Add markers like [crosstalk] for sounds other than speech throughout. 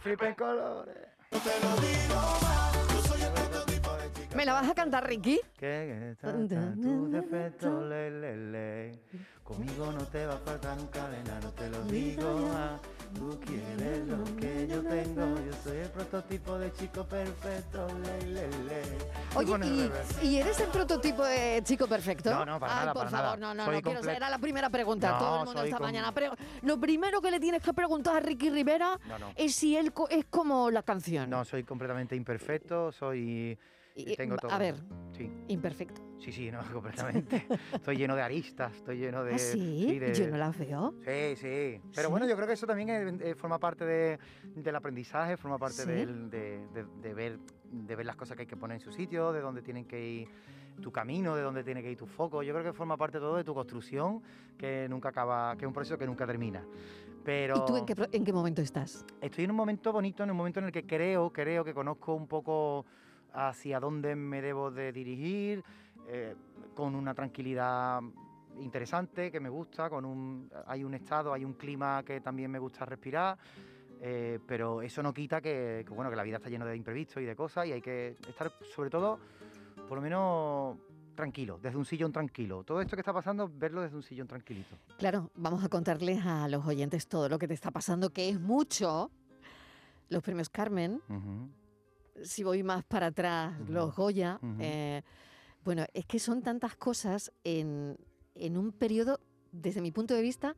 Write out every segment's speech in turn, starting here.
Flipen colores. No te lo digo más, yo soy el prototipo de chico ¿Me la vas a cantar, Ricky? Que están tus defectos, le, le, le. Conmigo no te va a faltar nunca de nada, no te lo digo más. Tú quieres lo que yo tengo, yo soy el prototipo de chico perfecto, le, le, le. Oye, ¿y, y eres el prototipo de chico perfecto? No, no, para Ay, nada, por para favor, nada. no, no, no quiero saber. Era la primera pregunta. No, Todo el mundo esta mañana. Pero lo primero que le tienes que preguntar a Ricky Rivera No, no. es si él co- es como la canción. No, soy completamente imperfecto, soy... Y- tengo todo. a ver. Sí, Imperfecto. sí, sí, no, [laughs] completamente. estoy lleno de aristas, estoy lleno de... ¿Ah, sí? de- Yo no la veo. Sí, sí. Pero ¿Sí? bueno, yo creo que eso también eh, forma parte de- del aprendizaje, forma parte ¿Sí? del- de, de- ver, de ver las cosas que hay que poner en su sitio, de dónde tienen que ir tu camino, de dónde tiene que ir tu foco. Yo creo que forma parte todo de tu construcción, que nunca acaba, que es un proceso que nunca termina. Pero ¿Y tú en qué, en qué momento estás? estoy en un momento bonito, en un momento en el que creo, creo que conozco un poco hacia dónde me debo de dirigir, eh, con una tranquilidad interesante que me gusta, con un hay un estado, hay un clima que también me gusta respirar, eh, pero eso no quita que, que, bueno que la vida está llena de imprevistos y de cosas y hay que estar sobre todo por lo menos tranquilo, desde un sillón tranquilo. Todo esto que está pasando, verlo desde un sillón tranquilito. Claro, vamos a contarles a los oyentes todo lo que te está pasando, que es mucho. Los premios Carmen. Si voy más para atrás, los Goya. Eh, bueno, es que son tantas cosas en, en un periodo, desde mi punto de vista,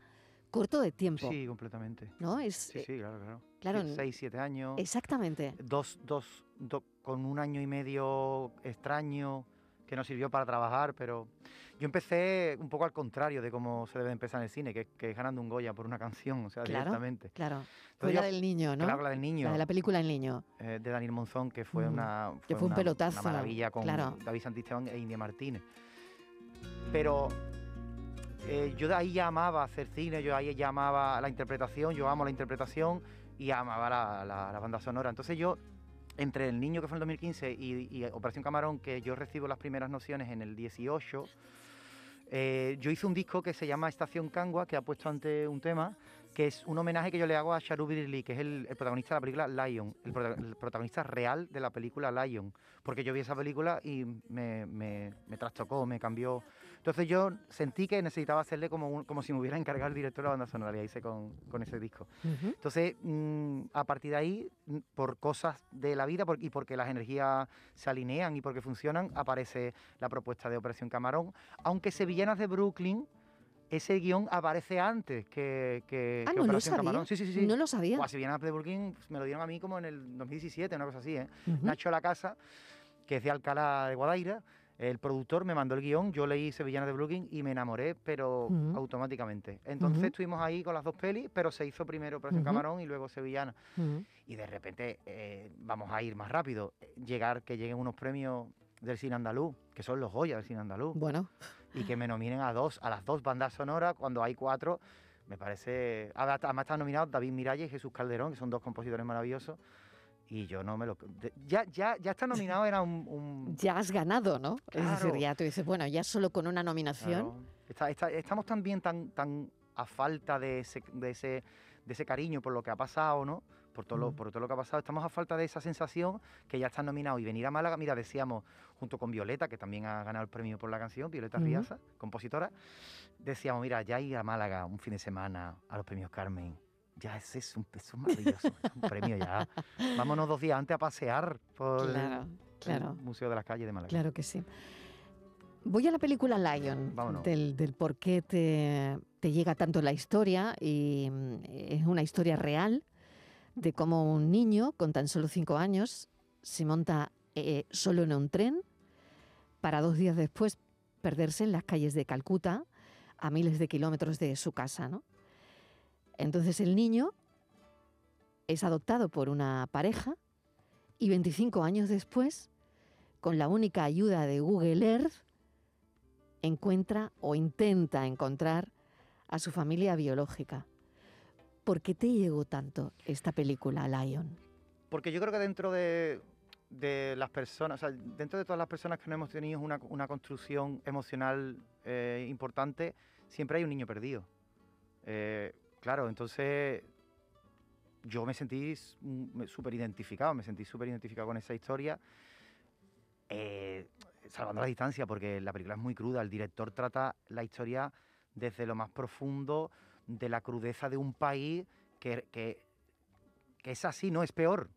corto de tiempo. Sí, completamente. ¿No? Es, Sí, eh, sí, claro, claro. claro, Seis, siete años. Exactamente. Dos, dos, do- con un año y medio extraño que nos sirvió para trabajar, pero yo empecé un poco al contrario de cómo se debe empezar en el cine, que, que es ganando un Goya por una canción, o sea, Claro, directamente. Claro. Entonces Fue la yo- del niño, ¿no? Claro, la del niño. La de la película El Niño. eh, de Daniel Monzón, que fue Mm. una Que fue un una- pelotazo, una maravilla con claro. David Santisteban e India Martínez. Pero eh, yo de ahí ya amaba hacer cine, yo ahí ya amaba la interpretación, yo amo la interpretación y amaba la, la- la banda sonora. Entonces yo, entre El Niño, que fue en el 2015, y, y Operación Camarón, que yo recibo las primeras nociones en el 18, eh, yo hice un disco que se llama Estación Cangua, que ha puesto ante un tema, que es un homenaje que yo le hago a Sharu Birli, que es el, protagonista de la película Lion, el, el protagonista real de la película Lion, porque yo vi esa película y me, me- me trastocó, me cambió. Entonces yo sentí que necesitaba hacerle como, un- como si me hubiera encargado el director de la banda sonora, y ahí hice con, con ese disco. Ujú. Entonces, mm, a partir de ahí, mm, por cosas de la vida por- y porque las energías se alinean y porque funcionan, aparece la propuesta de Operación Camarón. Aunque Sevillanas de Brooklyn, ese guion aparece antes que, que, Ah, que no lo Operación sabía. Camarón. Sí, sí, sí. sí. No lo sabía. Buah, Sevillanas de Brooklyn pues, me lo dieron a mí como en el 2017, una cosa así, ¿eh? Ujú. Nacho La Casa, que es de Alcalá de Guadaira, el productor me mandó el guion, yo leí Sevillanas de Brooklyn y me enamoré, pero automáticamente. Entonces estuvimos ahí con las dos pelis, pero se hizo primero Operación. Camarón y luego Sevillana. Y de repente eh, vamos a ir más rápido, eh, llegar, que lleguen unos premios del cine andaluz, que son los Goya del cine andaluz, Bueno, y que me nominen a dos, a las dos bandas sonoras cuando hay cuatro. Me parece. Además además están nominados David Miralles y Jesús Calderón, que son dos compositores maravillosos. Y yo no me lo. ya, ya, ya está nominado, era un. un- [laughs] ya has ganado, ¿no? Es decir, ya tú dices, bueno, ya solo con una nominación. Claro. Está- está- estamos también tan, tan a falta de ese, de, ese, de ese cariño por lo que ha pasado, ¿no? Por todo, lo, Mm. por todo lo que ha pasado. Estamos a falta de esa sensación que ya están nominados. Y venir a Málaga, mira, decíamos, junto con Violeta, que también ha ganado el premio por la canción, Violeta Ujú. Riaza, compositora, decíamos, mira, ya ir a Málaga un fin de semana a los premios Carmen. Ya ese es un, eso es maravilloso, es un premio ya. Vámonos dos días antes a pasear por Claro, el- claro. el Museo de las Calles de Málaga. Claro que sí. Voy a la película Lion, Vámonos. del, del por qué te, te llega tanto la historia, y mm, es una historia real de cómo un niño con tan solo cinco años se monta eh, solo en un tren para dos días después perderse en las calles de Calcuta a miles de kilómetros de su casa. ¿no? Entonces el niño es adoptado por una pareja y 25 años después, con la única ayuda de Google Earth, encuentra o intenta encontrar a su familia biológica. ¿Por qué te llegó tanto esta película, Lion? Porque yo creo que dentro de, las personas, o sea, dentro de todas las personas que no hemos tenido una, una construcción emocional eh, importante, siempre hay un niño perdido. Eh, claro, entonces yo me sentí s- m- súper identificado, me sentí súper identificado con esa historia, eh, salvando la distancia, porque la película es muy cruda, el director trata la historia desde lo más profundo de la crudeza de un país que, que es así, no es peor.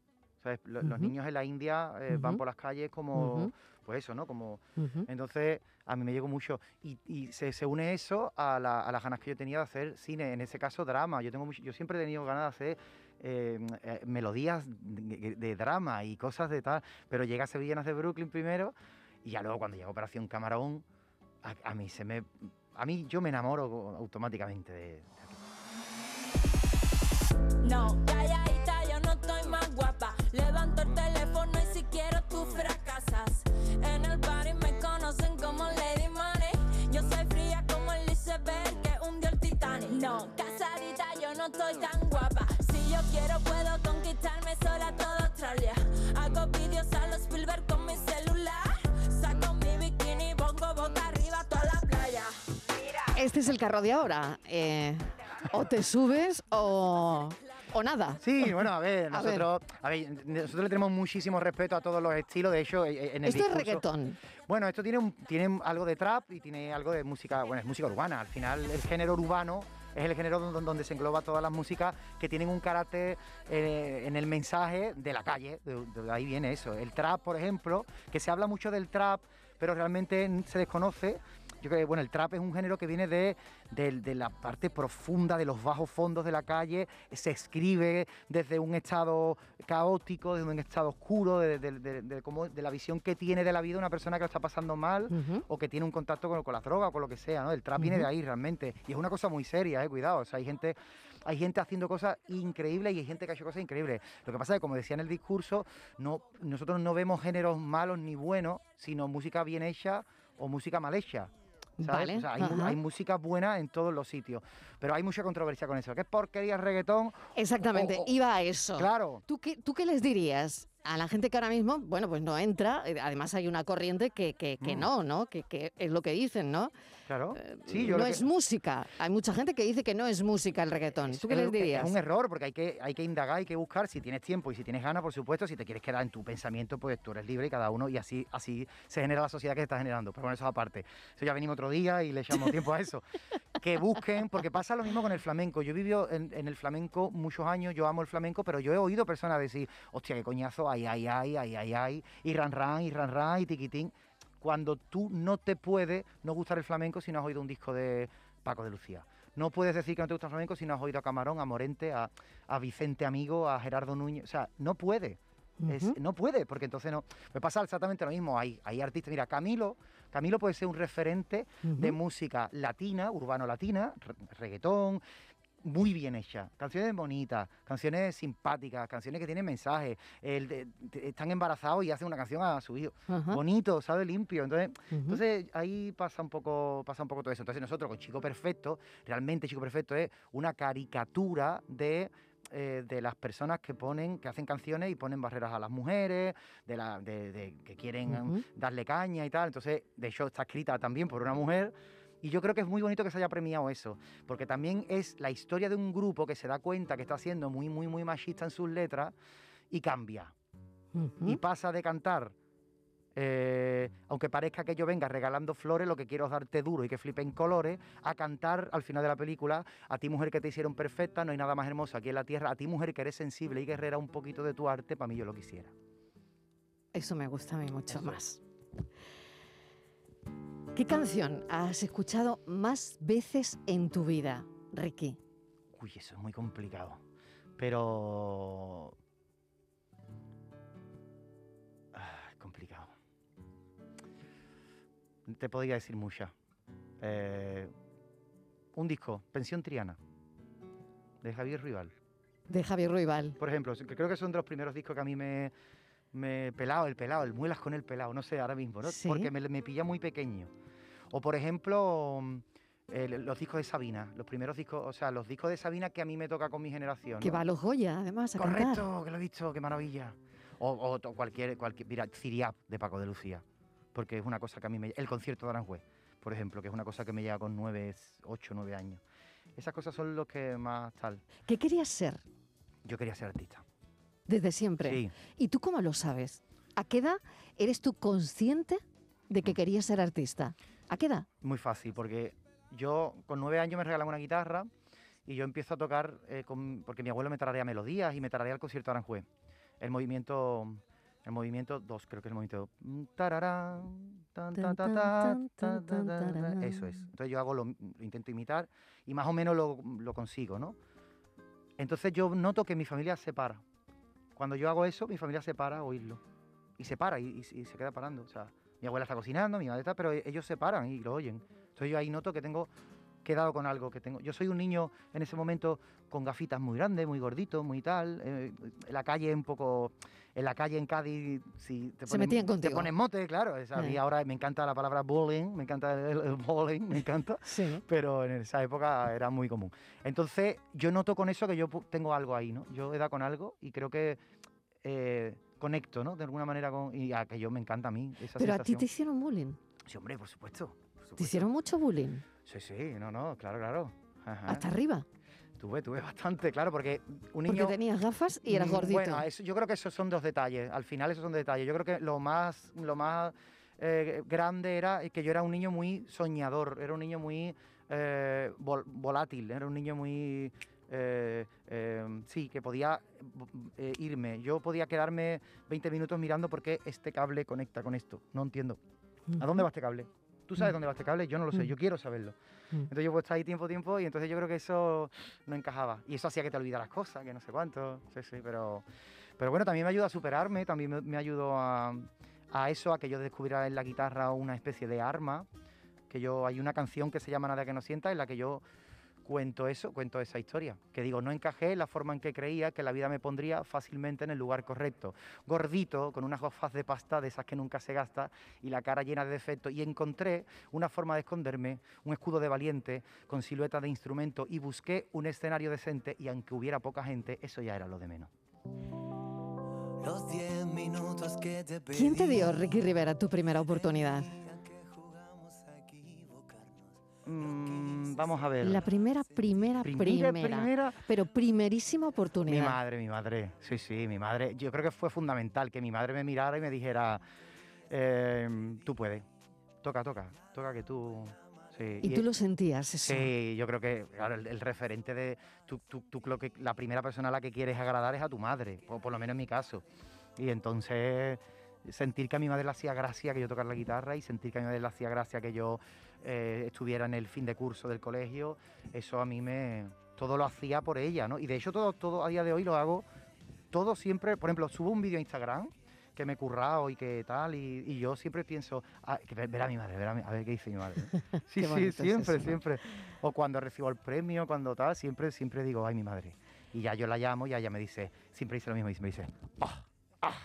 ¿Sabes? Lo- Los niños en la India eh, van por las calles como, pues eso, ¿no? Como, entonces, a mí me llegó mucho. Y, y se, se une eso a, la- a las ganas que yo tenía de hacer cine, en ese caso drama. Yo, tengo mucho- yo siempre he tenido ganas de hacer eh, eh, melodías de, de drama y cosas de tal. Pero llega a Sevillanas de Brooklyn primero y ya luego cuando llega Operación Camarón, a, a mí se me... A mí yo me enamoro automáticamente de... de aquí. No, guapa. Levanto el teléfono y si quiero tú fracasas. En el party me conocen como Lady Money. Yo soy fría como el iceberg que hundió el Titanic. No, casadita, yo no estoy tan guapa. Si yo quiero, puedo conquistarme sola toda Australia. Hago vídeos a los Spielberg con mi celular. Saco mi bikini y pongo boca arriba toda la playa. Este es el carro de ahora. eh, o te subes o, o nada. Sí, bueno, a ver, [laughs] A ver. nosotros, a ver, nosotros le tenemos muchísimo respeto a todos los estilos. De hecho, eh, en el Esto es reggaetón. Bueno, esto tiene, un- tiene algo de trap y tiene algo de música, bueno, es música urbana. Al final, el género urbano es el género donde, se engloba todas las músicas que tienen un carácter eh, en el mensaje de la calle. De, de ahí viene eso. El trap, por ejemplo, que se habla mucho del trap, pero realmente se desconoce. Yo creo que bueno, el trap es un género que viene de, de- de la parte profunda, de los bajos fondos de la calle. Se escribe desde un estado caótico, desde un estado oscuro, de, de- la visión que tiene de la vida una persona que lo está pasando mal o que tiene un contacto con, con las drogas o con lo que sea, ¿no? El trap viene de ahí realmente. Y es una cosa muy seria, eh, cuidado. O sea, hay gente, hay gente haciendo cosas increíbles y hay gente que ha hecho cosas increíbles. Lo que pasa es que, como decía en el discurso, no, nosotros no vemos géneros malos ni buenos, sino música bien hecha o música mal hecha. ¿Sabes? Vale, O sea, hay, música buena en todos los sitios. Pero hay mucha controversia con eso. ¿Qué es porquería reggaetón? Exactamente, O- o- iba a eso. Claro. ¿Tú qué, ¿Tú qué les dirías a la gente que ahora mismo, bueno, pues no entra? eh, Además hay una corriente que, que, que Mm. no, ¿no? Que, que es lo que dicen, ¿no? Claro. Eh, Sí, yo no es música. Hay mucha gente que dice que no es música el reggaetón. ¿Tú qué es- les dirías? Es un error porque hay que, hay que indagar, hay que buscar si tienes tiempo y si tienes ganas, por supuesto. Si te quieres quedar en tu pensamiento, pues tú eres libre y cada uno y así, así se genera la sociedad que se está generando. Pero bueno, eso aparte. Eso ya venimos otro día y le echamos tiempo a eso. [laughs] Que busquen, porque pasa lo mismo con el flamenco. Yo he vivido en, en el flamenco muchos años, yo amo el flamenco, pero yo he oído personas decir, hostia, qué coñazo, ay, ay, ay, ay, ay, ay, y ran, ran, y ran, ran, y tiquitín. Cuando tú no te puede no gustar el flamenco si no has oído un disco de Paco de Lucía. No puedes decir que no te gusta el flamenco si no has oído a Camarón, a Morente, a, a Vicente Amigo, a Gerardo Núñez. O sea, no puede. Es- no puede, porque entonces no. Me pasa exactamente lo mismo. Hay, hay artistas. Mira, Camilo, Camilo puede ser un referente de música latina, urbano-latina, re- reggaetón, muy bien hecha. Canciones bonitas, canciones simpáticas, canciones que tienen mensaje. El de- de- están embarazados y hacen una canción a su hijo. Ajá. Bonito, sabe limpio. Entonces, entonces ahí pasa un poco pasa un poco todo eso. Entonces nosotros con Chico Perfecto, realmente Chico Perfecto es una caricatura de eh, de las personas que ponen que hacen canciones y ponen barreras a las mujeres, de la de, de- que quieren darle caña y tal. Entonces, de hecho está escrita también por una mujer y yo creo que es muy bonito que se haya premiado eso, porque también es la historia de un grupo que se da cuenta que está siendo muy muy muy machista en sus letras y cambia y pasa de cantar, eh, aunque parezca que yo venga regalando flores, lo que quiero es darte duro y que flipen colores, a cantar al final de la película, a ti mujer que te hicieron perfecta, no hay nada más hermoso aquí en la tierra, a ti mujer que eres sensible y guerrera, un poquito de tu arte, para mí yo lo quisiera. Eso me gusta a mí mucho Eso. más. ¿Qué canción has escuchado más veces en tu vida, Ricky? Uy, eso es muy complicado. Pero. Ah, es complicado. Te podría decir muchas. Eh, un disco, Pensión Triana, de Javier Rival. De Javier Ruibal. Por ejemplo, creo que son de los primeros discos que a mí me. me pelado, el pelado, el muelas con el pelado, no sé, ahora mismo, ¿no? Sí. Porque me, me pilla muy pequeño. O por ejemplo, mm, los discos de Sabina, los primeros discos, o sea, los discos de Sabina que a mí me toca con mi generación. Que ¿no? va a los Goya, además, a cantar. Correcto, que lo he visto, qué maravilla. O, cualquier, cualquier, mira, Ciriap de Paco de Lucía, porque es una cosa que a mí me... El concierto de Aranjuez, por ejemplo, que es una cosa que me llega con nueve, ocho, nueve años. Esas cosas son los que más tal. ¿Qué querías ser Yo quería ser artista. desde siempre? Sí, ¿Y tú cómo lo sabes? ¿A qué edad eres tú consciente de Mm. que querías ser artista? ¿A qué edad? muy fácil, porque yo con nueve años me regalan una guitarra y yo empiezo a tocar, eh, con- porque mi abuelo me tararea melodías y me tararea el concierto de Aranjuez. El movimiento, el movimiento 2, creo que es el movimiento. tararán, tan, Tan, tan, tararán. Eso es. Entonces yo hago lo, lo intento imitar y más o menos lo, lo consigo, ¿no? Entonces yo noto que mi familia se para. Cuando yo hago eso, mi familia se para a oírlo. Y se para y, y- y se queda parando. O sea, mi abuela está cocinando, mi madre está, pero ellos se paran y lo oyen. Entonces yo ahí noto que tengo quedado con algo que tengo. Yo soy un niño en ese momento con gafitas muy grandes, muy gordito, muy tal. eh, en la calle un poco, en la calle en Cádiz, si te Se ponen, metían te ponen mote, claro. es- a mí Eh. ahora me encanta la palabra bullying, me encanta el, el bullying, me encanta [laughs] Sí. pero en esa época era muy común. Entonces, yo noto con eso que yo tengo algo ahí, ¿no? Yo he dado con algo y creo que eh, conecto, ¿no? De alguna manera con... Y a que yo me encanta a mí esa Pero a ti te hicieron bullying. Sí, hombre, por supuesto. por Te hicieron mucho bullying. Sí, sí, no, no, claro, claro. Ajá. Hasta arriba. Tuve, tuve bastante, claro, porque un Porque niño... tenías gafas y eras Mm, gordito. Bueno, eso, yo creo que esos son dos detalles. Al final esos son detalles. Yo creo que lo más, lo más eh, grande era que yo era un niño muy soñador, era un niño muy eh, vol- volátil, era un niño muy... eh, eh, sí, que podía eh, irme. Yo podía quedarme 20 minutos mirando por qué este cable conecta con esto. No entiendo. ¿A dónde va este cable? ¿Tú sabes dónde va este cable? Yo no lo sé, Mm. yo quiero saberlo. Mm. Entonces yo puedo estar ahí tiempo, tiempo, y entonces yo creo que eso no encajaba. Y eso hacía que te olvidaras cosas, que no sé cuánto. Sí, sí, pero, pero bueno, también me ayuda a superarme, también me, me ayudó a, a eso, a que yo descubriera en la guitarra una especie de arma. Que yo, hay una canción que se llama Nada que no sienta, en la que yo cuento eso, cuento esa historia. Que digo, no encajé en la forma en que creía que la vida me pondría fácilmente en el lugar correcto. Gordito, con unas gafas de pasta de esas que nunca se gasta y la cara llena de defectos. Y encontré una forma de esconderme, un escudo de valiente con silueta de instrumento y busqué un escenario decente y aunque hubiera poca gente, eso ya era lo de menos. Los 10 minutos que te ¿Quién te dio, Ricky Rivera, tu primera oportunidad? Vamos a ver. La primera, primera, primera, primera. primera Pero primerísima Mi oportunidad. madre, mi madre, sí, sí, mi madre. Yo creo que fue fundamental que mi madre me mirara y me dijera, eh, tú puedes, toca, toca, toca que tú... Sí, Y tú lo sentías eso. Sí, yo creo que claro, el, el referente de tú, tú, tú lo que la primera persona a la que quieres agradar es a tu madre, o por lo menos en mi caso. Y entonces sentir que a mi madre le hacía gracia que yo tocara la guitarra y sentir que a mi madre le hacía gracia que yo eh, estuviera en el fin de curso del colegio, eso a mí me todo lo hacía por ella, ¿no? Y de hecho todo todo a día de hoy lo hago todo siempre, por ejemplo, subo un vídeo a Instagram que me he currado y que tal, y, y yo siempre pienso, ah, que ver, a mi madre, ver a, mi- a ver qué dice mi madre. [laughs] Sí, sí, es siempre, siempre. O cuando recibo el premio, cuando tal, siempre, siempre digo, ay, mi madre. Y ya yo la llamo y ella me dice, siempre dice lo mismo, y me dice, ah, ah,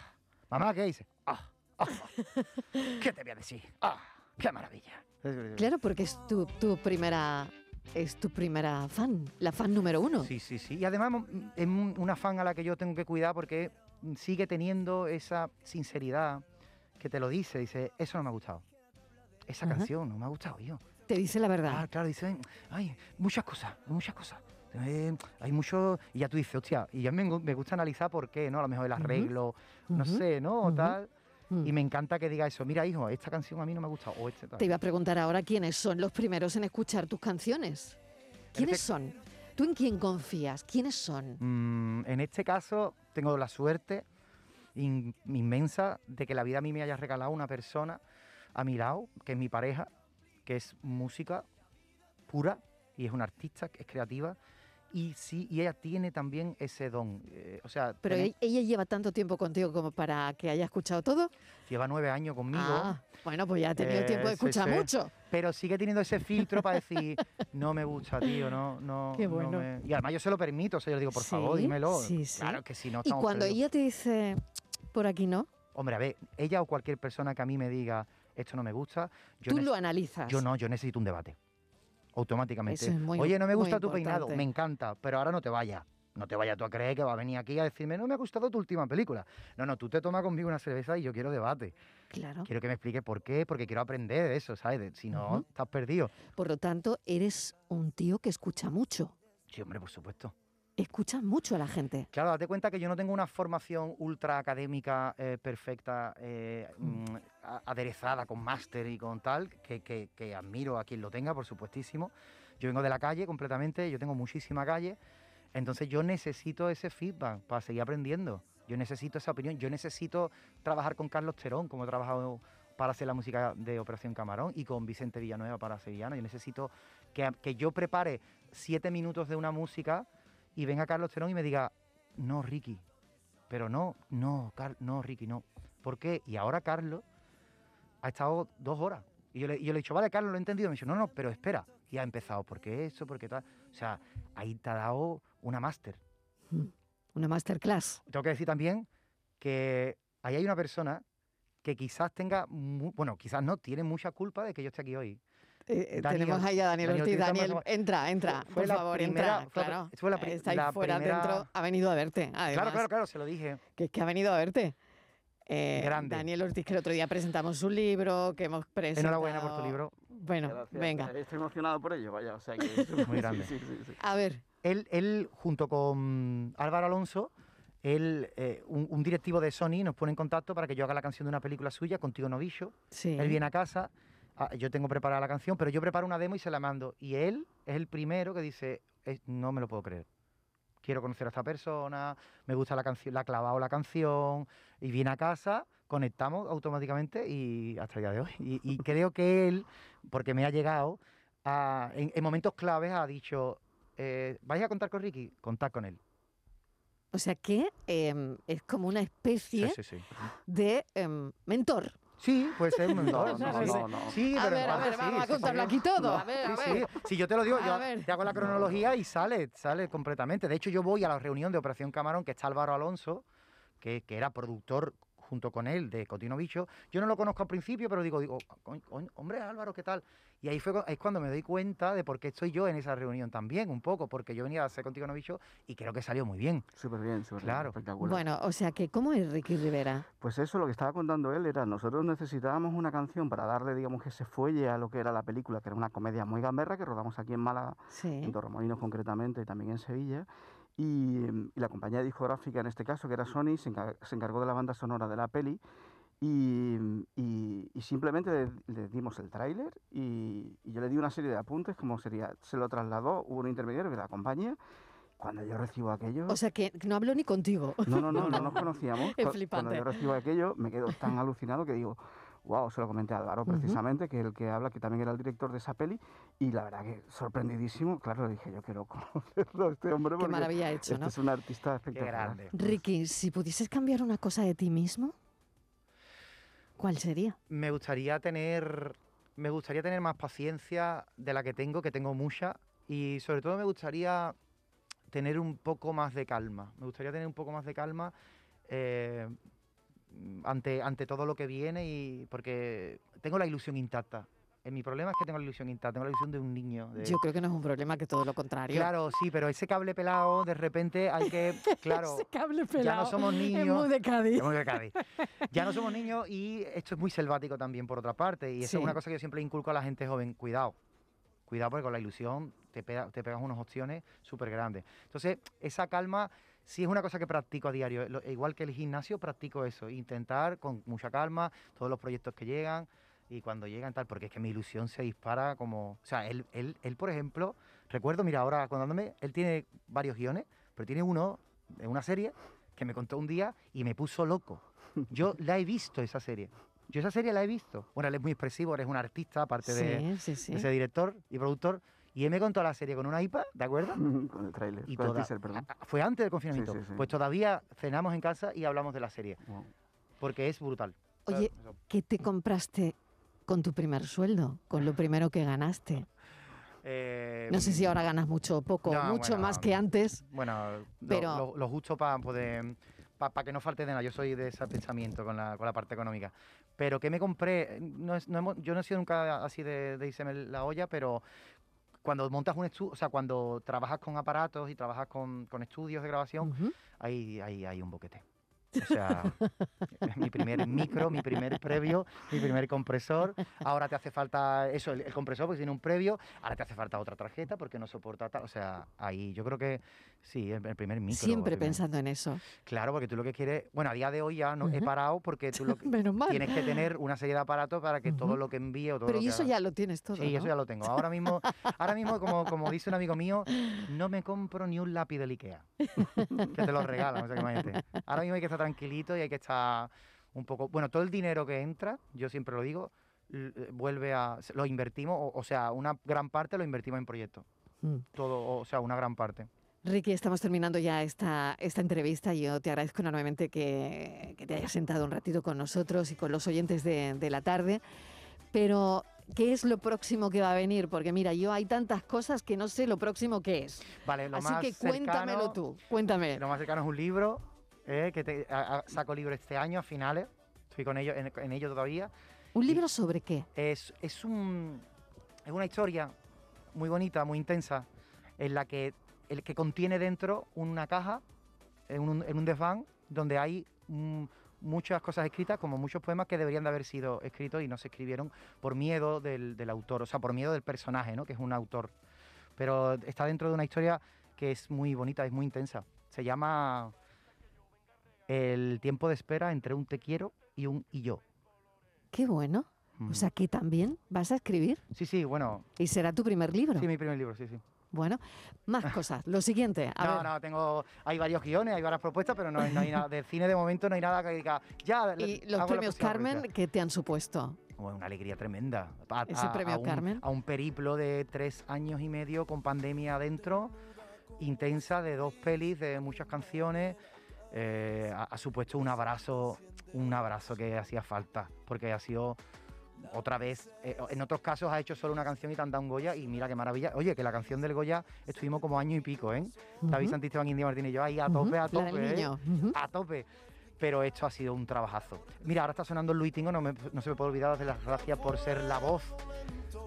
mamá, ¿qué dice? Ah, ah, ¿qué te voy a decir? Ah, qué maravilla. Claro, porque es tu, tu primera es tu primera fan, la fan número uno. Sí, sí, sí. Y además es un- una fan a la que yo tengo que cuidar porque sigue teniendo esa sinceridad que te lo dice. Dice, eso no me ha gustado. Esa Ajá. canción no me ha gustado, yo. Te dice la verdad. Ah, claro, dice, ay, muchas cosas, muchas cosas. Eh, hay mucho, y ya tú dices, hostia, y ya me, gu- me gusta analizar por qué, ¿no? A lo mejor el arreglo, no sé, ¿no? Tal. Mm. Y me encanta que diga eso, mira, hijo, esta canción a mí no me ha gustado, o este tal. Te iba a preguntar ahora quiénes son los primeros en escuchar tus canciones. ¿Quiénes este- son? ¿Tú en quién confías? ¿Quiénes son? Mm, en este caso, tengo la suerte in- inmensa de que la vida a mí me haya regalado una persona a mi lado, que es mi pareja, que es música pura y es una artista, es creativa y sí, y ella tiene también ese don. eh, o sea, Pero tener- e- ella lleva tanto tiempo contigo como para que haya escuchado todo. lleva nueve años conmigo. Ah, bueno, pues ya ha tenido Eh, tiempo de sí, escuchar sí. mucho. Pero sigue teniendo ese filtro para decir, [laughs] no me gusta, tío, no, no. [laughs] Qué no bueno. me-". Y además yo se lo permito, o sea, yo le digo, por Sí, favor, dímelo. sí, sí. Claro que si no Y cuando perdidos. ella te dice, por aquí no, Hombre, a ver, ella o cualquier persona que a mí me diga, esto no me gusta, yo, tú lo analizas. yo no, yo necesito un debate. Automáticamente. Eso es muy- Oye, no me gusta tu peinado, me encanta, pero ahora no te vayas. No te vayas tú a creer que va a venir aquí a decirme, no me ha gustado tu última película. No, no, tú te tomas conmigo una cerveza y yo quiero debate. Claro. Quiero que me expliques por qué, porque quiero aprender de eso, ¿sabes? De- si no, estás perdido. Por lo tanto, eres un tío que escucha mucho. Sí, hombre, por supuesto. Escuchas mucho a la gente. Claro, date cuenta que yo no tengo una formación ultra académica eh, perfecta, eh, mm, a- aderezada con máster y con tal, que, que- que admiro a quien lo tenga, por supuestísimo. Yo vengo de la calle completamente, yo tengo muchísima calle, entonces yo necesito ese feedback para seguir aprendiendo. Yo necesito esa opinión, yo necesito trabajar con Carlos Terón, como he trabajado para hacer la música de Operación Camarón, y con Vicente Villanueva para Sevillano. Yo necesito que, que yo prepare siete minutos de una música y venga Carlos Terón y me diga, no, Ricky, pero no, no, Car- no, Ricky, no. ¿Por qué? Y ahora Carlos ha estado dos horas. Y yo le, y yo le he dicho, vale, Carlos, lo he entendido. Me dice, no, no, pero espera. Y ha empezado, ¿por qué eso? ¿Por qué tal? O sea, ahí te ha dado una máster. Una masterclass. Tengo que decir también que ahí hay una persona que quizás tenga, bueno, quizás no, tiene mucha culpa de que yo esté aquí hoy. Eh, eh, Daniel- tenemos ahí a Daniel Daniel Ortiz. Daniel, entra, entra. fue por favor, primera- entra. fue la- Claro. fue la pri- Está ahí la fuera, primera- dentro. Ha venido a verte. Además, Claro, claro, claro, se lo dije. Que es que ha venido a verte. Eh, Grande. Daniel Ortiz, que el otro día presentamos su libro, que hemos presentado. Enhorabuena por tu libro. Bueno, Gracias. venga. Estoy emocionado por ello, vaya, o sea que... [laughs] Muy grande. Sí, sí, sí. A ver, él, él junto con Álvaro Alonso, él, eh, un, un directivo de Sony nos pone en contacto para que yo haga la canción de una película suya, Contigo Novillo. sí. Él viene a casa, yo tengo preparada la canción, pero yo preparo una demo y se la mando. Y él es el primero que dice, "Es- no me lo puedo creer. Quiero conocer a esta persona, me gusta la canción, la ha clavado la canción, y viene a casa, conectamos automáticamente y hasta el día de hoy. Y, y [laughs] creo que él, porque me ha llegado, a- en, en momentos claves ha dicho, eh, ¿vais a contar con Ricky? Contad con él. O sea que em, es como una especie sí, sí. de em, mentor. Sí, puede ser [laughs] un No, no, sí, sí. no, no. Sí, A pero en a ver, sí, vamos a sí, contarlo sí. aquí todo. A ver, a Sí, ver. sí. Si yo te lo digo, A yo ver. te hago la cronología y sale, sale completamente. De hecho, yo voy a la reunión de Operación Camarón, que está Álvaro Alonso, que, que era productor junto con él de Cotino Bicho. Yo no lo conozco al principio, pero digo, digo, "Coñ- coñ- hombre Álvaro, ¿qué tal? Y ahí fue es cuando me doy cuenta de por qué estoy yo en esa reunión también, un poco, porque yo venía a hacer Contigo No Bicho y creo que salió muy bien. Súper bien, súper Claro. bien, espectacular. Bueno, o sea que, ¿cómo es Ricky Rivera? Pues eso, lo que estaba contando él era, nosotros necesitábamos una canción para darle, digamos, ese fuelle a lo que era la película, que era una comedia muy gamberra que rodamos aquí en Málaga, Sí. en Torremolinos concretamente, y también en Sevilla. Y, em, y la compañía discográfica, en este caso, que era Sony, se, encar- se encargó de la banda sonora de la peli. Y, y- y simplemente le, le dimos el tráiler y, yo le di una serie de apuntes, como sería, se lo trasladó, hubo un intermediario de la compañía. Cuando yo recibo aquello... O sea que no hablo ni contigo. No, no, no, no nos [laughs] conocíamos. Es flipante. Cuando yo recibo aquello, me quedo tan alucinado que digo, wow, se lo comenté a Álvaro precisamente, que el que habla, que también era el director de esa peli, y la verdad que sorprendidísimo, claro, dije, yo quiero conocerlo, [laughs] este hombre, Qué maravilla ha hecho, este ¿no? es un artista Qué espectacular. grande. Ricky, si pudieses cambiar una cosa de ti mismo, ¿cuál sería? Me gustaría tener, me gustaría tener más paciencia de la que tengo, que tengo mucha, y sobre todo me gustaría tener un poco más de calma. Me gustaría tener un poco más de calma eh, ante, ante todo lo que viene y porque tengo la ilusión intacta. Eh, mi problema es que tengo la ilusión intacta, tengo la ilusión de un niño. de- Yo creo que no es un problema, que todo lo contrario. Claro, sí, pero ese cable pelado, de repente hay que, [laughs] claro, Ese cable ya no pelado somos es niños. muy de Cádiz. Somos de Cádiz. Ya no somos niños y esto es muy selvático también por otra parte. Y eso Sí. es una cosa que yo siempre inculco a la gente joven. Cuidado. Cuidado porque con la ilusión te, pega- te pegas unos opciones súper grandes. Entonces, esa calma sí es una cosa que practico a diario. Lo- igual que el gimnasio, practico eso. Intentar con mucha calma todos los proyectos que llegan y cuando llegan tal, porque es que mi ilusión se dispara como... O sea, él, él, él por ejemplo, recuerdo, mira, ahora acordándome, él tiene varios guiones, pero tiene uno de una serie que me contó un día y me puso loco. Yo [laughs] la he visto esa serie. Yo esa serie la he visto. Bueno, él es muy expresivo, él es un artista, aparte de, Sí, sí, sí. de ser director y productor. Y él me contó la serie con una IPA, ¿de acuerdo? [laughs] con el tráiler, Y con el toda- teaser, perdón. a- a- fue antes del confinamiento. sí, sí. Pues todavía cenamos en casa y hablamos de la serie, Wow. porque es brutal. Oye. ¿qué te compraste con tu primer sueldo? Con lo primero que ganaste. Eh, No sé si ahora ganas mucho o poco, No, mucho bueno, más que antes. Bueno, lo- Pero- lo, lo justo para poder. Para que no falte de nada, yo soy de ese pensamiento con la, con la parte económica. Pero que me compré, no es- no hemos- yo no he sido nunca así de, de irse la olla, pero cuando montas un estudio, o sea, cuando trabajas con aparatos y trabajas con, con estudios de grabación, Ujú. ahí, ahí hay un boquete. O sea, [laughs] mi primer micro, mi primer previo, mi primer compresor. Ahora te hace falta eso, el, el compresor, porque tiene un previo. Ahora te hace falta otra tarjeta porque no soporta tal. O sea, ahí yo creo que sí, el, el primer micro. Siempre pensando en eso. Claro, porque tú lo que quieres. Bueno, a día de hoy ya no he Ujú. parado porque tú lo [laughs] que- Menos mal. tienes que tener una serie de aparatos para que todo Ujú. lo que envíe o todo Pero lo y que eso haga- ya lo tienes todo. Sí, eso ¿no? ya lo tengo. Ahora mismo, ahora mismo como, como dice un amigo mío, no me compro ni un lápiz del Ikea. que te lo regalan. Ahora mismo hay que estar tranquilito y hay que estar un poco... Bueno, todo el dinero que entra, yo siempre lo digo, eh, vuelve a... Lo invertimos, o, o sea, una gran parte lo invertimos en proyectos. Mm. Todo, o sea, una gran parte. Ricky, estamos terminando ya esta, esta entrevista. Yo te agradezco enormemente que, que te hayas sentado un ratito con nosotros y con los oyentes de, de la tarde. Pero, ¿qué es lo próximo que va a venir? Porque mira, yo hay tantas cosas que no sé lo próximo que es. Vale, lo Así más que cuéntamelo cercano- tú, cuéntame. Lo más cercano es un libro, eh, que te- a- a- saco libro este año a finales. Estoy con ello, en, en ello todavía. ¿Un libro sobre qué? Es, es, un, es una historia muy bonita, muy intensa, en la que, el que contiene dentro una caja, en un, en un desván, donde hay mm, muchas cosas escritas, como muchos poemas que deberían de haber sido escritos y no se escribieron por miedo del, del autor, o sea, por miedo del personaje, ¿no? que es un autor. Pero está dentro de una historia que es muy bonita, es muy intensa. Se llama El tiempo de espera entre un te quiero y un y yo. Qué bueno. O sea, que también vas a escribir Sí, sí, bueno, y será tu primer libro. sí, mi primer libro, sí, sí. Bueno, más [laughs] cosas. Lo siguiente, a no, ver. no, tengo, hay varios guiones, hay varias propuestas, pero no, hay- no hay nada, de cine de momento no hay nada que diga, ya, [laughs] Y los premios Carmen, propuesta". ¿qué te han supuesto? Bueno, una alegría tremenda. A, Ese premio un, Carmen. A un periplo de tres años y medio con pandemia adentro, intensa, de dos pelis, de muchas canciones. Eh, ha, ha supuesto un abrazo, un abrazo que hacía falta, porque ha sido otra vez, eh, en otros casos ha hecho solo una canción y te han dado un Goya y mira qué maravilla. Oye, que la canción del Goya estuvimos como año y pico, ¿eh? David Ujú, Santisteban, India Martínez y yo ahí a tope, a tope, ¿eh? a tope. Pero esto ha sido un trabajazo. Mira, ahora está sonando Luis Tingo, no, me- no se me puede olvidar de las gracias por ser la voz,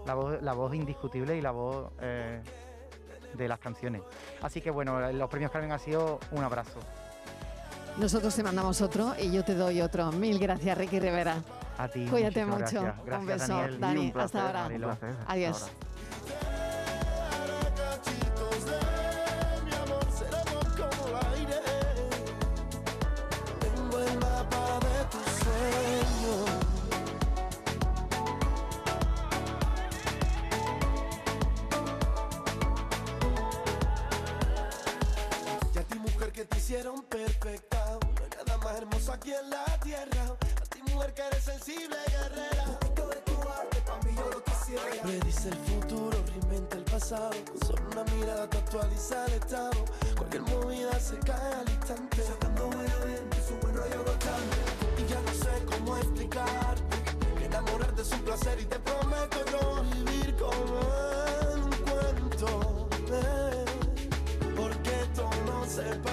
la voz, la voz indiscutible y la voz eh, de las canciones. Así que bueno, los premios Carmen ha sido un abrazo. Nosotros te mandamos otro y yo te doy otro. Mil gracias, Ricky Rivera. A ti. Cuídate mucho. Gracias, Un beso, Daniel. Dani. Y un placer, hasta ahora. Adiós. Hicieron perfecta No hay nada más hermoso aquí en la tierra. A ti mujer que eres sensible, guerrera. Un de tu arte, pa' mí yo lo quisiera. Predice el futuro, reinventa el pasado. Con solo una mirada te actualiza el estado. Cualquier movida se cae al instante. Sacando buena y su buen rollo constante Y ya no sé cómo explicarte. Que enamorarte es un placer y te prometo yo Vivir como en un cuento eh. Porque esto no se